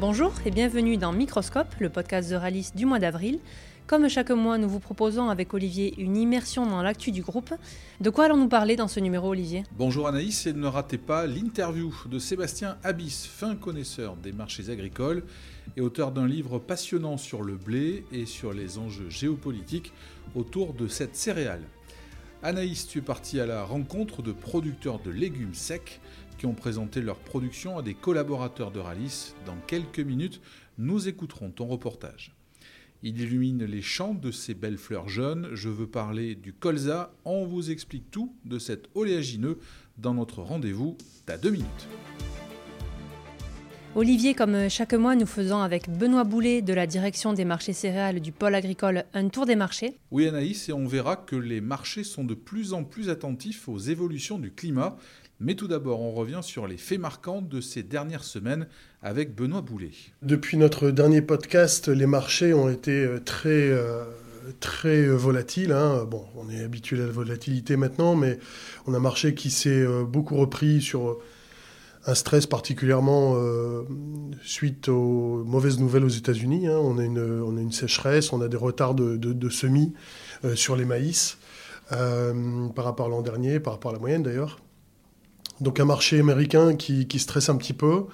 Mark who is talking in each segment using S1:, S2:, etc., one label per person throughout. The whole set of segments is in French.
S1: Bonjour et bienvenue dans Microscope, le podcast de Ralis du mois d'avril. Comme chaque mois, nous vous proposons avec Olivier une immersion dans l'actu du groupe. De quoi allons-nous parler dans ce numéro, Olivier?
S2: Bonjour Anaïs et ne ratez pas l'interview de Sébastien Abyss, fin connaisseur des marchés agricoles et auteur d'un livre passionnant sur le blé et sur les enjeux géopolitiques autour de cette céréale. Anaïs, tu es parti à la rencontre de producteurs de légumes secs qui ont présenté leur production à des collaborateurs de Ralis. Dans quelques minutes, nous écouterons ton reportage. Il illumine les champs de ces belles fleurs jaunes. Je veux parler du colza. On vous explique tout de cet oléagineux dans notre rendez-vous. T'as deux minutes.
S1: Olivier, comme chaque mois, nous faisons avec Benoît Boulet de la direction des marchés céréales du pôle agricole un tour des marchés.
S2: Oui Anaïs, et on verra que les marchés sont de plus en plus attentifs aux évolutions du climat. Mais tout d'abord, on revient sur les faits marquants de ces dernières semaines avec Benoît Boulet.
S3: Depuis notre dernier podcast, les marchés ont été euh, très, euh, très euh, volatiles. Hein. Bon, on est habitué à la volatilité maintenant, mais on a un marché qui s'est beaucoup repris sur un stress particulièrement suite aux mauvaises nouvelles aux États-Unis. Hein. On, a une, sécheresse, on a des retards de, semis sur les maïs par rapport à l'an dernier, par rapport à la moyenne d'ailleurs. Donc un marché américain qui, stresse un petit peu,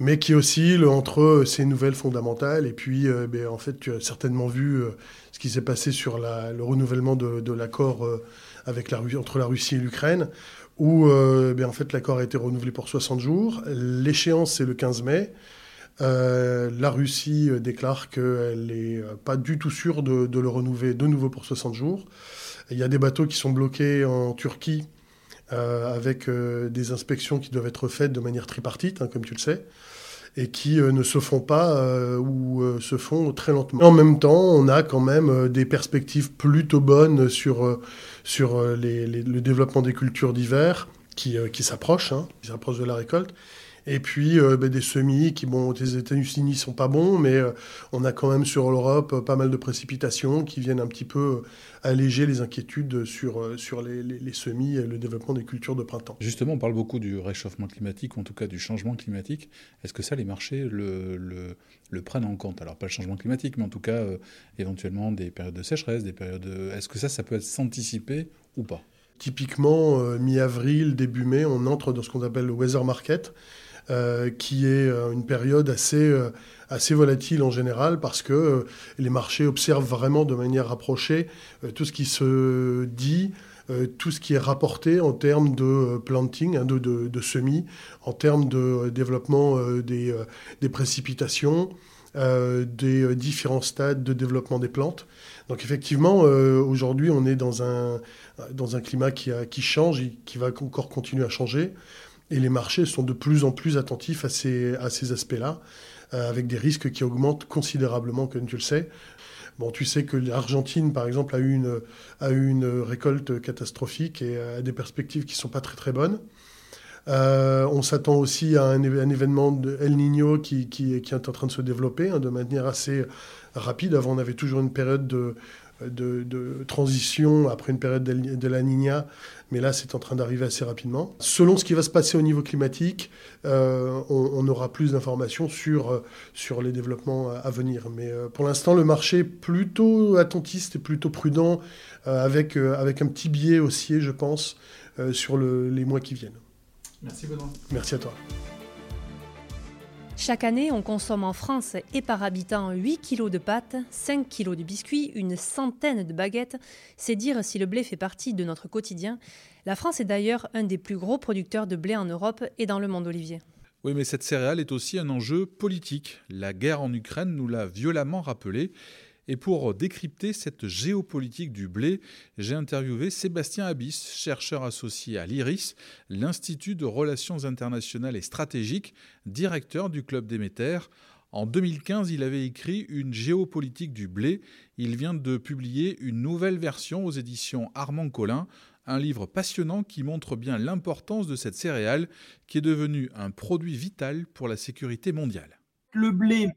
S3: mais qui oscille entre ces nouvelles fondamentales. Et puis, euh, ben, en fait, tu as certainement vu euh, ce qui s'est passé sur le renouvellement de, l'accord euh, entre la Russie et l'Ukraine, où ben, en fait, l'accord a été renouvelé pour 60 jours. L'échéance, c'est le 15 mai. la Russie déclare qu'elle n'est pas du tout sûre de, de, le renouveler de nouveau pour 60 jours. Il y a des bateaux qui sont bloqués en Turquie euh, avec euh, des inspections qui doivent être faites de manière tripartite, hein, comme tu le sais, et qui euh, ne se font pas ou se font très lentement. En même temps, on a quand même des perspectives plutôt bonnes sur, sur le développement des cultures d'hiver qui, qui s'approchent, hein, qui s'approchent de la récolte. Et puis euh, ben, des semis qui, bon, les États-Unis sont pas bons, mais euh, on a quand même sur l'Europe euh, pas mal de précipitations qui viennent un petit peu alléger les inquiétudes sur, sur les, les, semis et le développement des cultures de printemps.
S2: Justement, on parle beaucoup du réchauffement climatique, ou en tout cas du changement climatique. Est-ce que ça, les marchés le, le, le, prennent en compte? Alors, pas le changement climatique, mais en tout cas, éventuellement des périodes de sécheresse, des périodes de... Est-ce que ça, ça peut être s'anticiper ou pas?
S3: Typiquement, mi-avril, début mai, on entre dans ce qu'on appelle le weather market. Euh, qui est euh, une période assez, euh, assez volatile en général parce que les marchés observent vraiment de manière rapprochée tout ce qui se dit, tout ce qui est rapporté en termes de planting, hein, de, de, semis, en termes de développement des, des, précipitations, des différents stades de développement des plantes. Donc effectivement, aujourd'hui, on est dans un, dans un climat qui, qui change et qui va encore continuer à changer. Et les marchés sont de plus en plus attentifs à ces, à ces aspects-là, euh, avec des risques qui augmentent considérablement, comme tu le sais. Bon, tu sais que l'Argentine, par exemple, a eu une, a eu une récolte catastrophique et a des perspectives qui ne sont pas très très bonnes. Euh, on s'attend aussi à un, événement de El Niño qui, qui, qui, est en train de se développer hein, de manière assez rapide. Avant, on avait toujours une période de, de, transition après une période de la Nina, mais là c'est en train d'arriver assez rapidement. Selon ce qui va se passer au niveau climatique, euh, on, aura plus d'informations sur, euh, sur les développements à venir. Mais euh, pour l'instant, le marché est plutôt attentiste et plutôt prudent, avec, avec un petit biais haussier, je pense, sur les mois qui viennent.
S2: Merci Benoît.
S3: Merci à toi.
S1: Chaque année, on consomme en France et par habitant 8 kg de pâtes, 5 kg de biscuits, une centaine de baguettes. C'est dire si le blé fait partie de notre quotidien. La France est d'ailleurs un des plus gros producteurs de blé en Europe et dans le monde olivier.
S2: Oui, mais cette céréale est aussi un enjeu politique. La guerre en Ukraine nous l'a violemment rappelé. Et pour décrypter cette géopolitique du blé, j'ai interviewé Sébastien Abyss, chercheur associé à l'IRIS, l'Institut de Relations internationales et stratégiques, directeur du Club Déméter. En 2015, il avait écrit Une géopolitique du blé. Il vient de publier une nouvelle version aux éditions Armand Collin, un livre passionnant qui montre bien l'importance de cette céréale qui est devenue un produit vital pour la sécurité mondiale.
S4: Le blé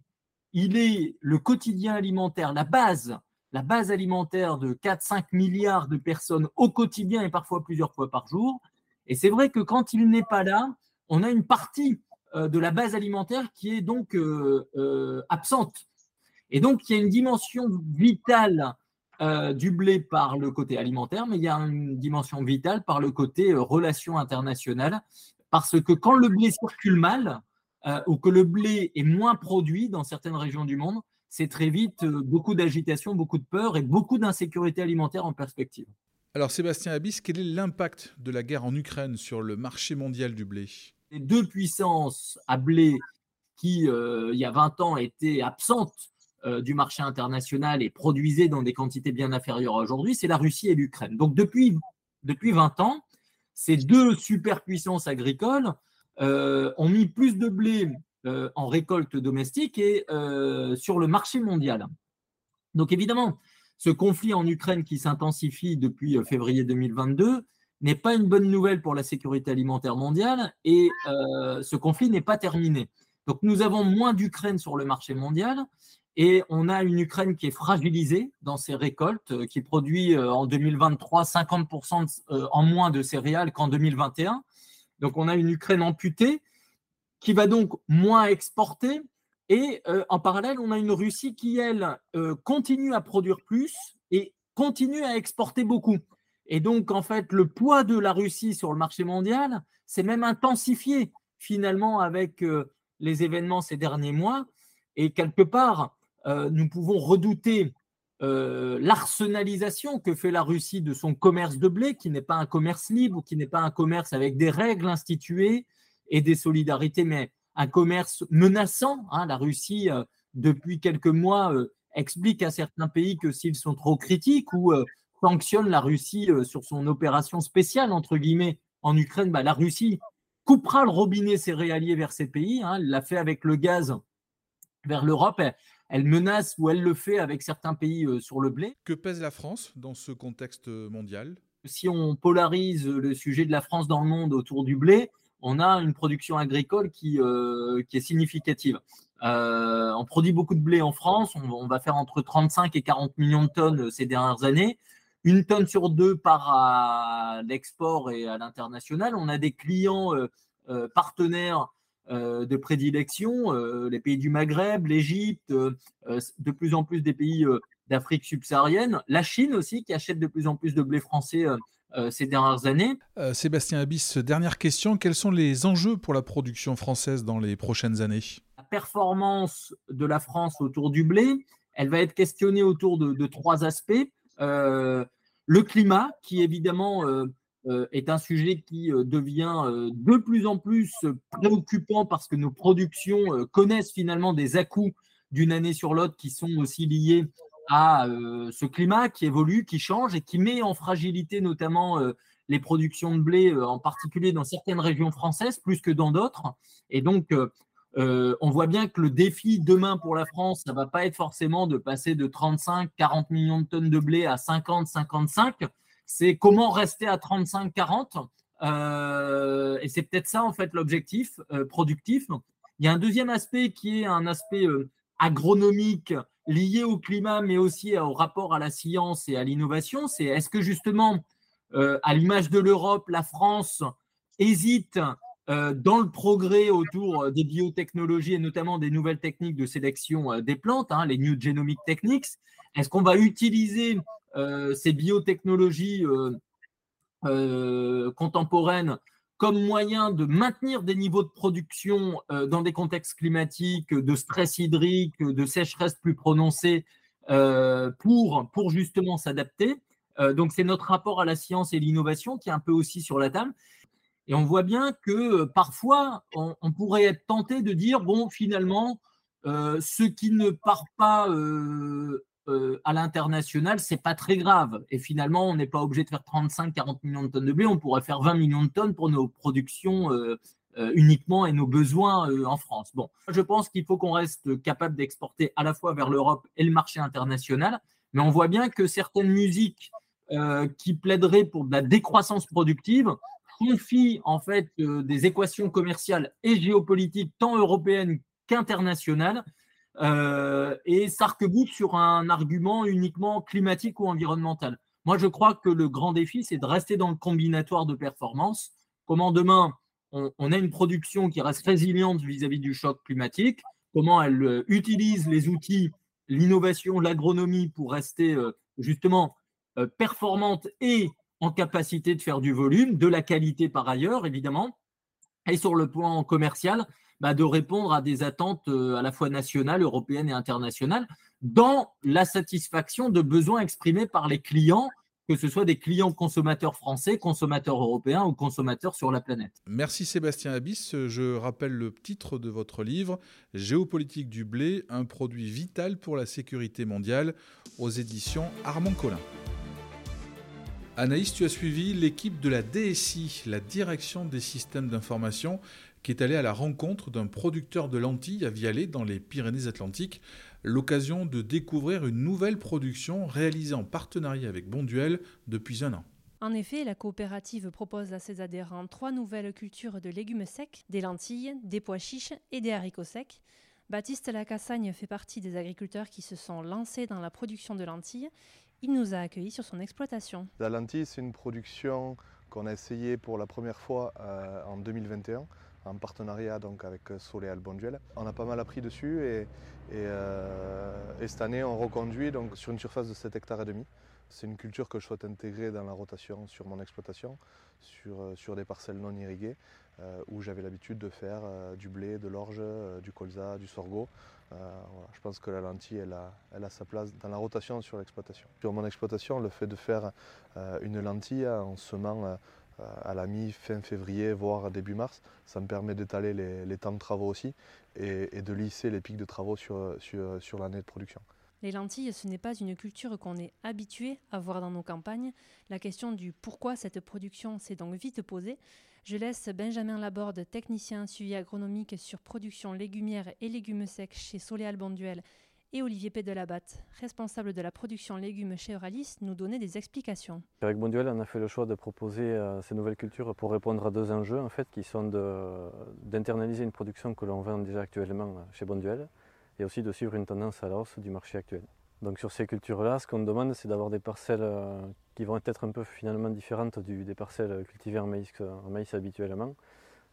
S4: il est le quotidien alimentaire, la base, la base alimentaire de 4-5 milliards de personnes au quotidien et parfois plusieurs fois par jour. Et c'est vrai que quand il n'est pas là, on a une partie de la base alimentaire qui est donc absente. Et donc, il y a une dimension vitale du blé par le côté alimentaire, mais il y a une dimension vitale par le côté relations internationales, parce que quand le blé circule mal, ou que le blé est moins produit dans certaines régions du monde, c'est très vite beaucoup d'agitation, beaucoup de peur et beaucoup d'insécurité alimentaire en perspective.
S2: Alors Sébastien Abyss, quel est l'impact de la guerre en Ukraine sur le marché mondial du blé?
S4: Les deux puissances à blé qui, euh, il y a 20 ans, étaient absentes euh, du marché international et produisaient dans des quantités bien inférieures aujourd'hui, c'est la Russie et l'Ukraine. Donc depuis, depuis 20 ans, ces deux superpuissances agricoles euh, ont mis plus de blé en récolte domestique et sur le marché mondial. Donc évidemment, ce conflit en Ukraine qui s'intensifie depuis euh, février 2022 n'est pas une bonne nouvelle pour la sécurité alimentaire mondiale et euh, ce conflit n'est pas terminé. Donc nous avons moins d'Ukraine sur le marché mondial et on a une Ukraine qui est fragilisée dans ses récoltes, euh, qui produit en 2023 50% en moins de céréales qu'en 2021. Donc on a une Ukraine amputée qui va donc moins exporter et euh, en parallèle, on a une Russie qui, elle, euh, continue à produire plus et continue à exporter beaucoup. Et donc, en fait, le poids de la Russie sur le marché mondial s'est même intensifié finalement avec euh, les événements ces derniers mois. Et quelque part, nous pouvons redouter l'arsenalisation que fait la Russie de son commerce de blé, qui n'est pas un commerce libre, qui n'est pas un commerce avec des règles instituées et des solidarités, mais un commerce menaçant. Hein. La Russie, euh, depuis quelques mois, euh, explique à certains pays que s'ils sont trop critiques ou euh, sanctionne la Russie sur son opération spéciale, entre guillemets, en Ukraine, bah, la Russie coupera le robinet céréalier vers ces pays. Hein. Elle l'a fait avec le gaz vers l'Europe. Menace ou elle le fait avec certains pays sur le blé.
S2: Que pèse la France dans ce contexte mondial?
S4: Si on polarise le sujet de la France dans le monde autour du blé, on a une production agricole qui, euh, qui est significative. Euh, on produit beaucoup de blé en France, on, va faire entre 35 et 40 millions de tonnes euh, ces dernières années. Une tonne sur deux part à l'export et à l'international. On a des clients partenaires de prédilection, les pays du Maghreb, l'Égypte, de plus en plus des pays d'Afrique subsaharienne, la Chine aussi qui achète de plus en plus de blé français euh, ces dernières années.
S2: Euh, Sébastien Abyss, dernière question. Quels sont les enjeux pour la production française dans les prochaines années?
S4: La performance de la France autour du blé, elle va être questionnée autour de, trois aspects. Euh, le climat, qui évidemment est un sujet qui devient de plus en plus préoccupant parce que nos productions connaissent finalement des à-coups d'une année sur l'autre qui sont aussi liés à euh, ce climat qui évolue, qui change et qui met en fragilité notamment euh, les productions de blé, euh, en particulier dans certaines régions françaises, plus que dans d'autres. Et donc, on voit bien que le défi demain pour la France, ça ne va pas être forcément de passer de 35, 40 millions de tonnes de blé à 50, 55. C'est comment rester à 35, 40. et c'est peut-être ça, en fait, l'objectif productif. Il y a un deuxième aspect qui est un aspect agronomique lié au climat, mais aussi au rapport à la science et à l'innovation, c'est est-ce que justement, euh, à l'image de l'Europe, la France hésite euh, dans le progrès autour des biotechnologies et notamment des nouvelles techniques de sélection euh, des plantes, hein, les New Genomic Techniques Est-ce qu'on va utiliser ces biotechnologies contemporaines comme moyen de maintenir des niveaux de production euh, dans des contextes climatiques de stress hydrique, de sécheresse plus prononcée euh, pour, pour justement s'adapter. Euh, donc c'est notre rapport à la science et l'innovation qui est un peu aussi sur la table. Et on voit bien que parfois, on, pourrait être tenté de dire, bon, finalement, ce qui ne part pas euh, à l'international, c'est pas très grave. Et finalement, on n'est pas obligé de faire 35-40 millions de tonnes de blé, on pourrait faire 20 millions de tonnes pour nos productions euh, euh, uniquement et nos besoins en France. Bon, je pense qu'il faut qu'on reste capable d'exporter à la fois vers l'Europe et le marché international, mais on voit bien que certaines musiques qui plaideraient pour de la décroissance productive confient en fait des équations commerciales et géopolitiques tant européennes qu'internationales euh, et sarc sur un argument uniquement climatique ou environnemental. Moi, je crois que le grand défi, c'est de rester dans le combinatoire de performance. Comment demain, on, a une production qui reste résiliente vis-à-vis du choc climatique, comment elle euh, utilise les outils, l'innovation, l'agronomie pour rester euh, justement performante et en capacité de faire du volume, de la qualité par ailleurs, évidemment, et sur le plan commercial, bah, de répondre à des attentes à la fois nationales, européennes et internationales, dans la satisfaction de besoins exprimés par les clients que ce soit des clients consommateurs français, consommateurs européens ou consommateurs sur la planète.
S2: Merci Sébastien Abyss. Je rappelle le titre de votre livre, Géopolitique du blé, un produit vital pour la sécurité mondiale, aux éditions Armand Collin. Anaïs, tu as suivi l'équipe de la DSI, la Direction des systèmes d'information, qui est allée à la rencontre d'un producteur de lentilles à Vialet dans les Pyrénées-Atlantiques l'occasion de découvrir une nouvelle production réalisée en partenariat avec Bonduel depuis un an.
S1: En effet, la coopérative propose à ses adhérents trois nouvelles cultures de légumes secs, des lentilles, des pois chiches et des haricots secs. Baptiste Lacassagne fait partie des agriculteurs qui se sont lancés dans la production de lentilles. Il nous a accueillis sur son exploitation.
S5: La lentille, c'est une production qu'on a essayé pour la première fois euh, en 2021 en partenariat donc avec Soleil Bonduel. On a pas mal appris dessus et, euh, et, cette année on reconduit donc sur une surface de 7 hectares et demi. C'est une culture que je souhaite intégrer dans la rotation sur mon exploitation, sur, euh, des parcelles non irriguées, euh, où j'avais l'habitude de faire du blé, de l'orge, du colza, du sorgho. Je pense que la lentille, elle a, sa place dans la rotation sur l'exploitation. Sur mon exploitation, le fait de faire une lentille en semant à la mi-fin février, voire début mars. Ça me permet d'étaler les, temps de travaux aussi et, de lisser les pics de travaux sur, sur, l'année de production.
S1: Les lentilles, ce n'est pas une culture qu'on est habitué à voir dans nos campagnes. La question du pourquoi cette production s'est donc vite posée. Je laisse Benjamin Laborde, technicien suivi agronomique sur production légumière et légumes secs chez Soleil Bonduel et Olivier Pédelabatte, responsable de la production légumes chez Euralis, nous donnait des explications.
S6: Avec Bonduel, on a fait le choix de proposer euh, ces nouvelles cultures pour répondre à deux enjeux, en fait, qui sont d'internaliser une production que l'on vend déjà actuellement chez Bonduel et aussi de suivre une tendance à la hausse du marché actuel. Donc sur ces cultures-là, ce qu'on demande, c'est d'avoir des parcelles euh, qui vont être un peu finalement différentes des parcelles cultivées en maïs, en maïs habituellement.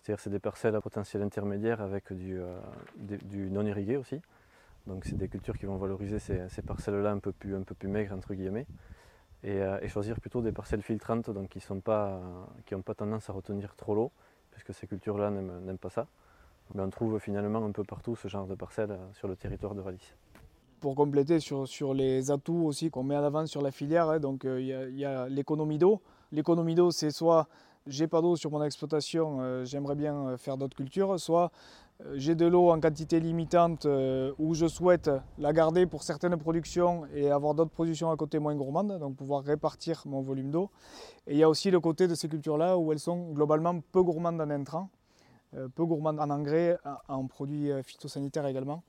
S6: C'est-à-dire c'est des parcelles à potentiel intermédiaire avec euh, du non irrigué aussi. Donc c'est des cultures qui vont valoriser ces, parcelles-là un peu plus, maigres entre guillemets. Euh, et, choisir plutôt des parcelles filtrantes donc qui n'ont pas, pas tendance à retenir trop l'eau, puisque ces cultures-là n'aiment pas ça. On trouve finalement un peu partout ce genre de parcelles euh, sur le territoire de Valis.
S7: Pour compléter sur, les atouts aussi qu'on met en avant sur la filière, hein, donc euh, il y a, l'économie d'eau. L'économie d'eau, c'est soit j'ai pas d'eau sur mon exploitation, j'aimerais bien faire d'autres cultures, soit euh, j'ai de l'eau en quantité limitante euh, où je souhaite la garder pour certaines productions et avoir d'autres productions à côté moins gourmandes, donc pouvoir répartir mon volume d'eau. Et il y a aussi le côté de ces cultures-là où elles sont globalement peu gourmandes en intrants, euh, peu gourmandes en engrais, en produits phytosanitaires également.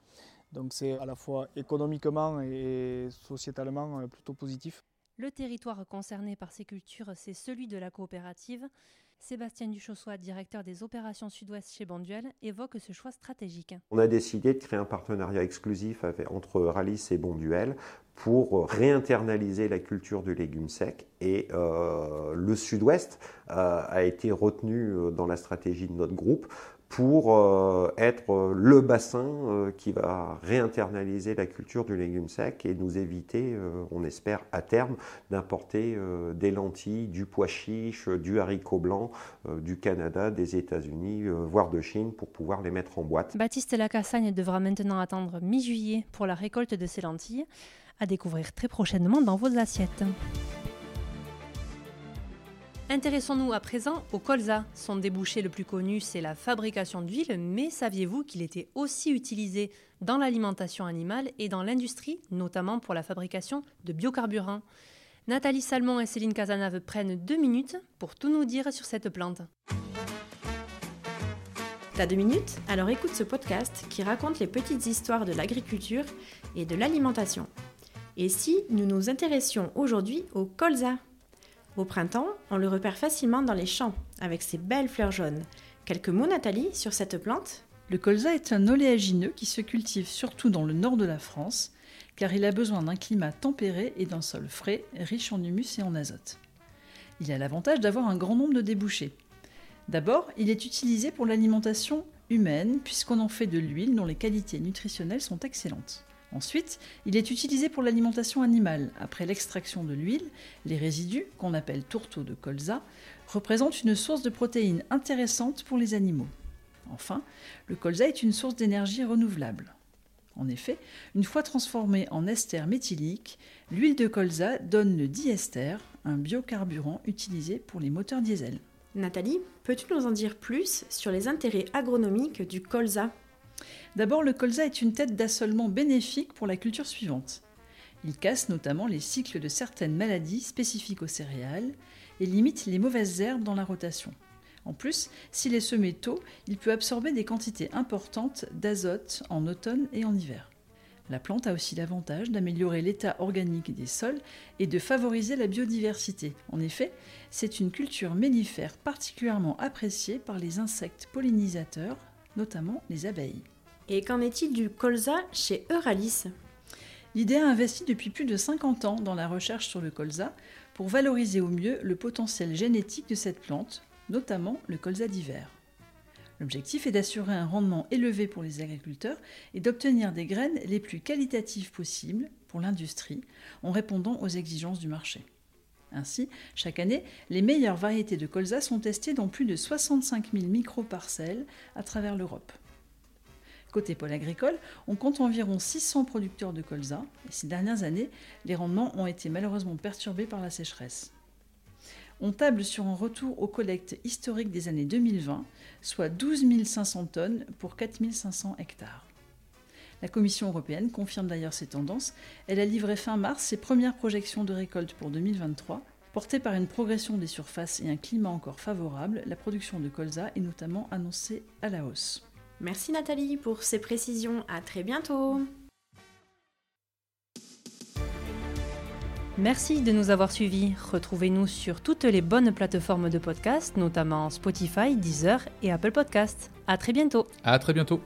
S7: Donc c'est à la fois économiquement et sociétalement plutôt positif.
S1: Le territoire concerné par ces cultures, c'est celui de la coopérative. Sébastien Duchossois, directeur des opérations sud-ouest chez Bonduel, évoque ce choix stratégique.
S8: On a décidé de créer un partenariat exclusif entre Ralis et Bonduel pour réinternaliser la culture du légume sec. Et euh, le sud-ouest euh, a été retenu euh, dans la stratégie de notre groupe pour euh, être euh, le bassin euh, qui va réinternaliser la culture du légume sec et nous éviter, on espère à terme, d'importer des lentilles, du pois chiche, du haricot blanc du Canada, des États-Unis, voire de Chine pour pouvoir les mettre en boîte.
S1: Baptiste Lacassagne devra maintenant attendre mi-juillet pour la récolte de ces lentilles, à découvrir très prochainement dans vos assiettes. Intéressons-nous à présent au colza. Son débouché le plus connu, c'est la fabrication d'huile, mais saviez-vous qu'il était aussi utilisé dans l'alimentation animale et dans l'industrie, notamment pour la fabrication de biocarburants? Nathalie Salmon et Céline Casanave prennent deux minutes pour tout nous dire sur cette plante.
S9: T'as deux minutes? Alors écoute ce podcast qui raconte les petites histoires de l'agriculture et de l'alimentation. Et si nous nous intéressions aujourd'hui au colza? Au printemps, on le repère facilement dans les champs, avec ses belles fleurs jaunes. Quelques mots, Nathalie, sur cette plante?
S10: Le colza est un oléagineux qui se cultive surtout dans le nord de la France, car il a besoin d'un climat tempéré et d'un sol frais, riche en humus et en azote. Il a l'avantage d'avoir un grand nombre de débouchés. D'abord, il est utilisé pour l'alimentation humaine puisqu'on en fait de l'huile dont les qualités nutritionnelles sont excellentes. Ensuite, il est utilisé pour l'alimentation animale. Après l'extraction de l'huile, les résidus, qu'on appelle tourteaux de colza, représentent une source de protéines intéressante pour les animaux. Enfin, le colza est une source d'énergie renouvelable. En effet, une fois transformée en ester méthylique, l'huile de colza donne le diester, un biocarburant utilisé pour les moteurs diesel.
S9: Nathalie, peux-tu nous en dire plus sur les intérêts agronomiques du colza?
S10: D'abord, le colza est une tête d'assolement bénéfique pour la culture suivante. Il casse notamment les cycles de certaines maladies spécifiques aux céréales et limite les mauvaises herbes dans la rotation. En plus, s'il est semé tôt, il peut absorber des quantités importantes d'azote en automne et en hiver. La plante a aussi l'avantage d'améliorer l'état organique des sols et de favoriser la biodiversité. En effet, c'est une culture mellifère particulièrement appréciée par les insectes pollinisateurs, notamment les abeilles.
S9: Et qu'en est-il du colza chez Euralis?
S10: L'IDEA investit depuis plus de 50 ans dans la recherche sur le colza pour valoriser au mieux le potentiel génétique de cette plante, notamment le colza d'hiver. L'objectif est d'assurer un rendement élevé pour les agriculteurs et d'obtenir des graines les plus qualitatives possibles pour l'industrie en répondant aux exigences du marché. Ainsi, chaque année, les meilleures variétés de colza sont testées dans plus de 65 000 micro-parcelles à travers l'Europe. Côté pôle agricole, on compte environ 600 producteurs de colza et ces dernières années, les rendements ont été malheureusement perturbés par la sécheresse. On table sur un retour aux collectes historiques des années 2020, soit 12 500 tonnes pour 4 500 hectares. La Commission européenne confirme d'ailleurs ces tendances. Elle a livré fin mars ses premières projections de récolte pour 2023. Portée par une progression des surfaces et un climat encore favorable, la production de colza est notamment annoncée à la hausse.
S9: Merci Nathalie pour ces précisions. À très bientôt.
S1: Merci de nous avoir suivis. Retrouvez-nous sur toutes les bonnes plateformes de podcast, notamment Spotify, Deezer et Apple Podcasts. À très bientôt.
S2: À très bientôt.